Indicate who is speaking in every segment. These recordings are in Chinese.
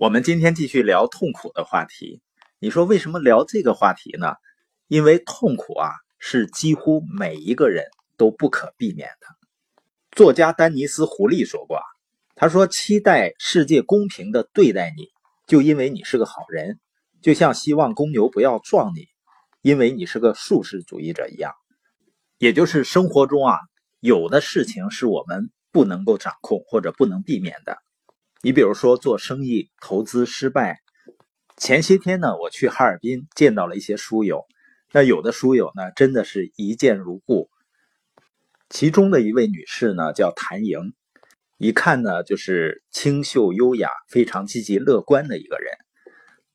Speaker 1: 我们今天继续聊痛苦的话题。你说为什么聊这个话题呢？因为痛苦啊，是几乎每一个人都不可避免的。作家丹尼斯·胡利说过，他说：“期待世界公平的对待你，就因为你是个好人，就像希望公牛不要撞你，因为你是个素食主义者一样。”也就是生活中啊，有的事情是我们不能够掌控或者不能避免的。你比如说做生意投资失败，前些天呢，我去哈尔滨见到了一些书友，那有的书友呢，真的是一见如故。其中的一位女士呢，叫谭莹，一看呢就是清秀优雅、非常积极乐观的一个人。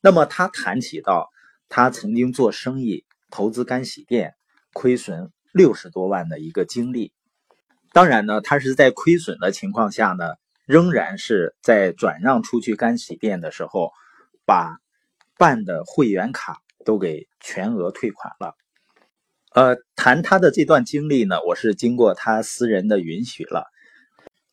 Speaker 1: 那么她谈起到她曾经做生意投资干洗店，亏损六十多万的一个经历。当然呢，她是在亏损的情况下呢。仍然是在转让出去干洗店的时候，把办的会员卡都给全额退款了。呃，谈他的这段经历呢，我是经过他私人的允许了。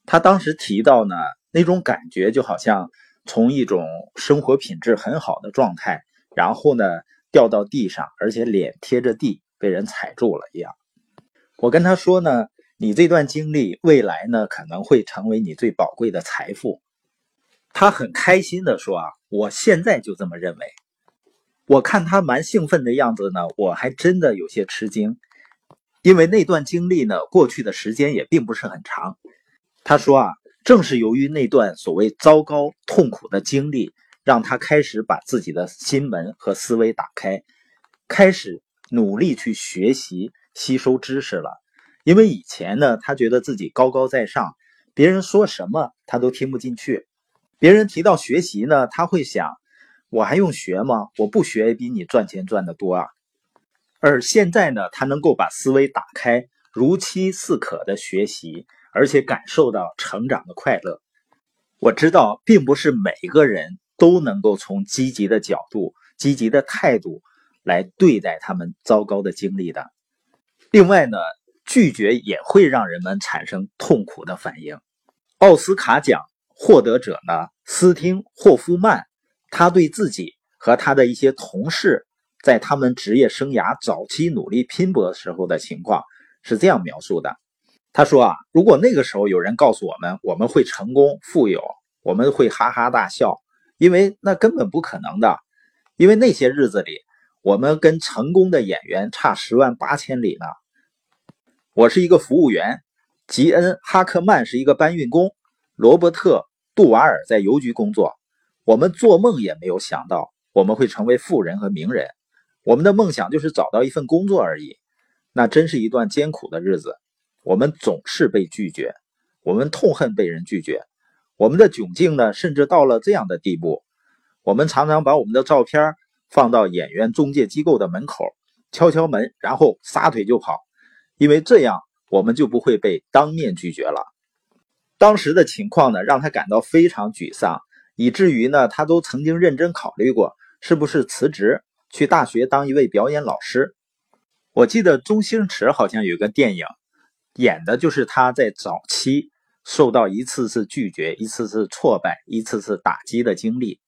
Speaker 1: 他当时提到呢，那种感觉就好像从一种生活品质很好的状态，然后呢掉到地上，而且脸贴着地被人踩住了一样。我跟他说呢。你这段经历，未来呢可能会成为你最宝贵的财富。他很开心的说：“啊，我现在就这么认为。”我看他蛮兴奋的样子呢，我还真的有些吃惊，因为那段经历呢，过去的时间也并不是很长。他说：“啊，正是由于那段所谓糟糕、痛苦的经历，让他开始把自己的心门和思维打开，开始努力去学习、吸收知识了。”因为以前呢，他觉得自己高高在上，别人说什么他都听不进去。别人提到学习呢，他会想：我还用学吗？我不学也比你赚钱赚得多啊。而现在呢，他能够把思维打开，如饥似渴的学习，而且感受到成长的快乐。我知道，并不是每个人都能够从积极的角度、积极的态度来对待他们糟糕的经历的。另外呢。拒绝也会让人们产生痛苦的反应。奥斯卡奖获得者呢，斯汀霍夫曼，他对自己和他的一些同事在他们职业生涯早期努力拼搏时候的情况是这样描述的：他说啊，如果那个时候有人告诉我们我们会成功富有，我们会哈哈大笑，因为那根本不可能的。因为那些日子里，我们跟成功的演员差十万八千里呢。我是一个服务员，吉恩·哈克曼是一个搬运工，罗伯特·杜瓦尔在邮局工作。我们做梦也没有想到我们会成为富人和名人。我们的梦想就是找到一份工作而已。那真是一段艰苦的日子。我们总是被拒绝，我们痛恨被人拒绝。我们的窘境呢，甚至到了这样的地步：我们常常把我们的照片放到演员中介机构的门口，敲敲门，然后撒腿就跑。因为这样，我们就不会被当面拒绝了。当时的情况呢，让他感到非常沮丧，以至于呢，他都曾经认真考虑过是不是辞职去大学当一位表演老师。我记得周星驰好像有个电影，演的就是他在早期受到一次次拒绝、一次次挫败、一次次打击的经历。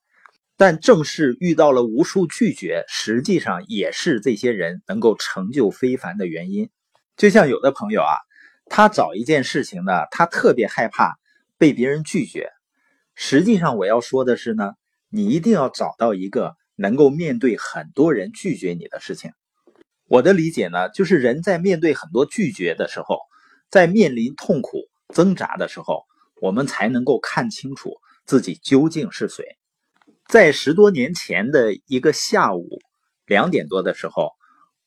Speaker 1: 但正是遇到了无数拒绝，实际上也是这些人能够成就非凡的原因。就像有的朋友啊，他找一件事情呢，他特别害怕被别人拒绝。实际上，我要说的是呢，你一定要找到一个能够面对很多人拒绝你的事情。我的理解呢，就是人在面对很多拒绝的时候，在面临痛苦挣扎的时候，我们才能够看清楚自己究竟是谁。在十多年前的一个下午两点多的时候，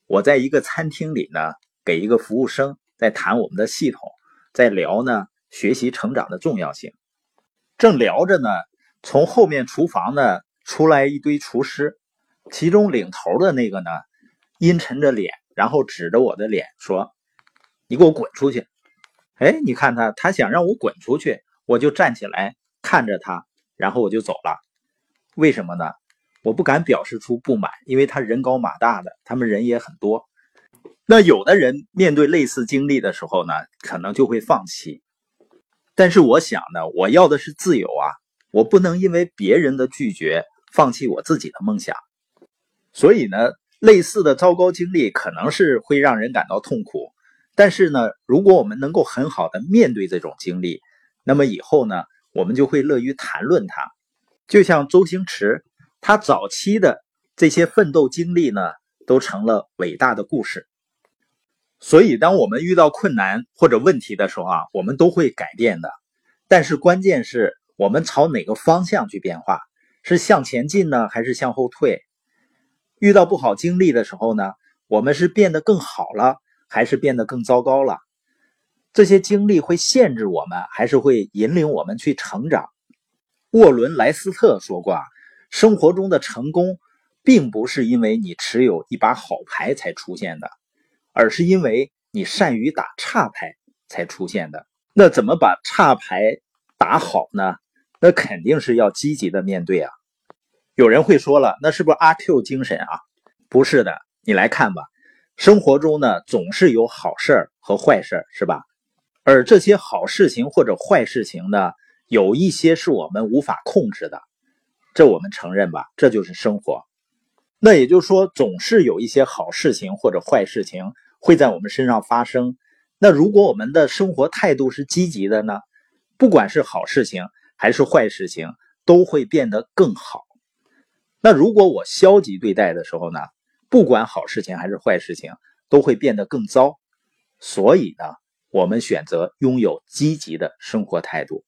Speaker 1: 我在一个餐厅里呢。给一个服务生在谈我们的系统，在聊呢学习成长的重要性。正聊着呢，从后面厨房呢出来一堆厨师，其中领头的那个呢阴沉着脸，然后指着我的脸说：“你给我滚出去！”哎，你看他，他想让我滚出去，我就站起来看着他，然后我就走了。为什么呢？我不敢表示出不满，因为他人高马大的，他们人也很多。那有的人面对类似经历的时候呢，可能就会放弃。但是我想呢，我要的是自由啊，我不能因为别人的拒绝放弃我自己的梦想。所以呢，类似的糟糕经历可能是会让人感到痛苦。但是呢，如果我们能够很好的面对这种经历，那么以后呢，我们就会乐于谈论它。就像周星驰，他早期的这些奋斗经历呢，都成了伟大的故事。所以，当我们遇到困难或者问题的时候啊，我们都会改变的。但是关键是我们朝哪个方向去变化，是向前进呢，还是向后退？遇到不好经历的时候呢，我们是变得更好了。还是变得更糟糕了。这些经历会限制我们，还是会引领我们去成长？沃伦·莱斯特说过：“啊，生活中的成功，并不是因为你持有一把好牌才出现的，而是因为你善于打差牌才出现的。那怎么把差牌打好呢？那肯定是要积极的面对啊。有人会说了，那是不是阿 Q 精神啊？不是的，你来看吧。”生活中呢，总是有好事和坏事，是吧？而这些好事情或者坏事情呢，有一些是我们无法控制的，这我们承认吧？这就是生活。那也就是说，总是有一些好事情或者坏事情会在我们身上发生。那如果我们的生活态度是积极的呢？不管是好事情还是坏事情，都会变得更好。那如果我消极对待的时候呢？不管好事情还是坏事情，都会变得更糟。所以呢，我们选择拥有积极的生活态度。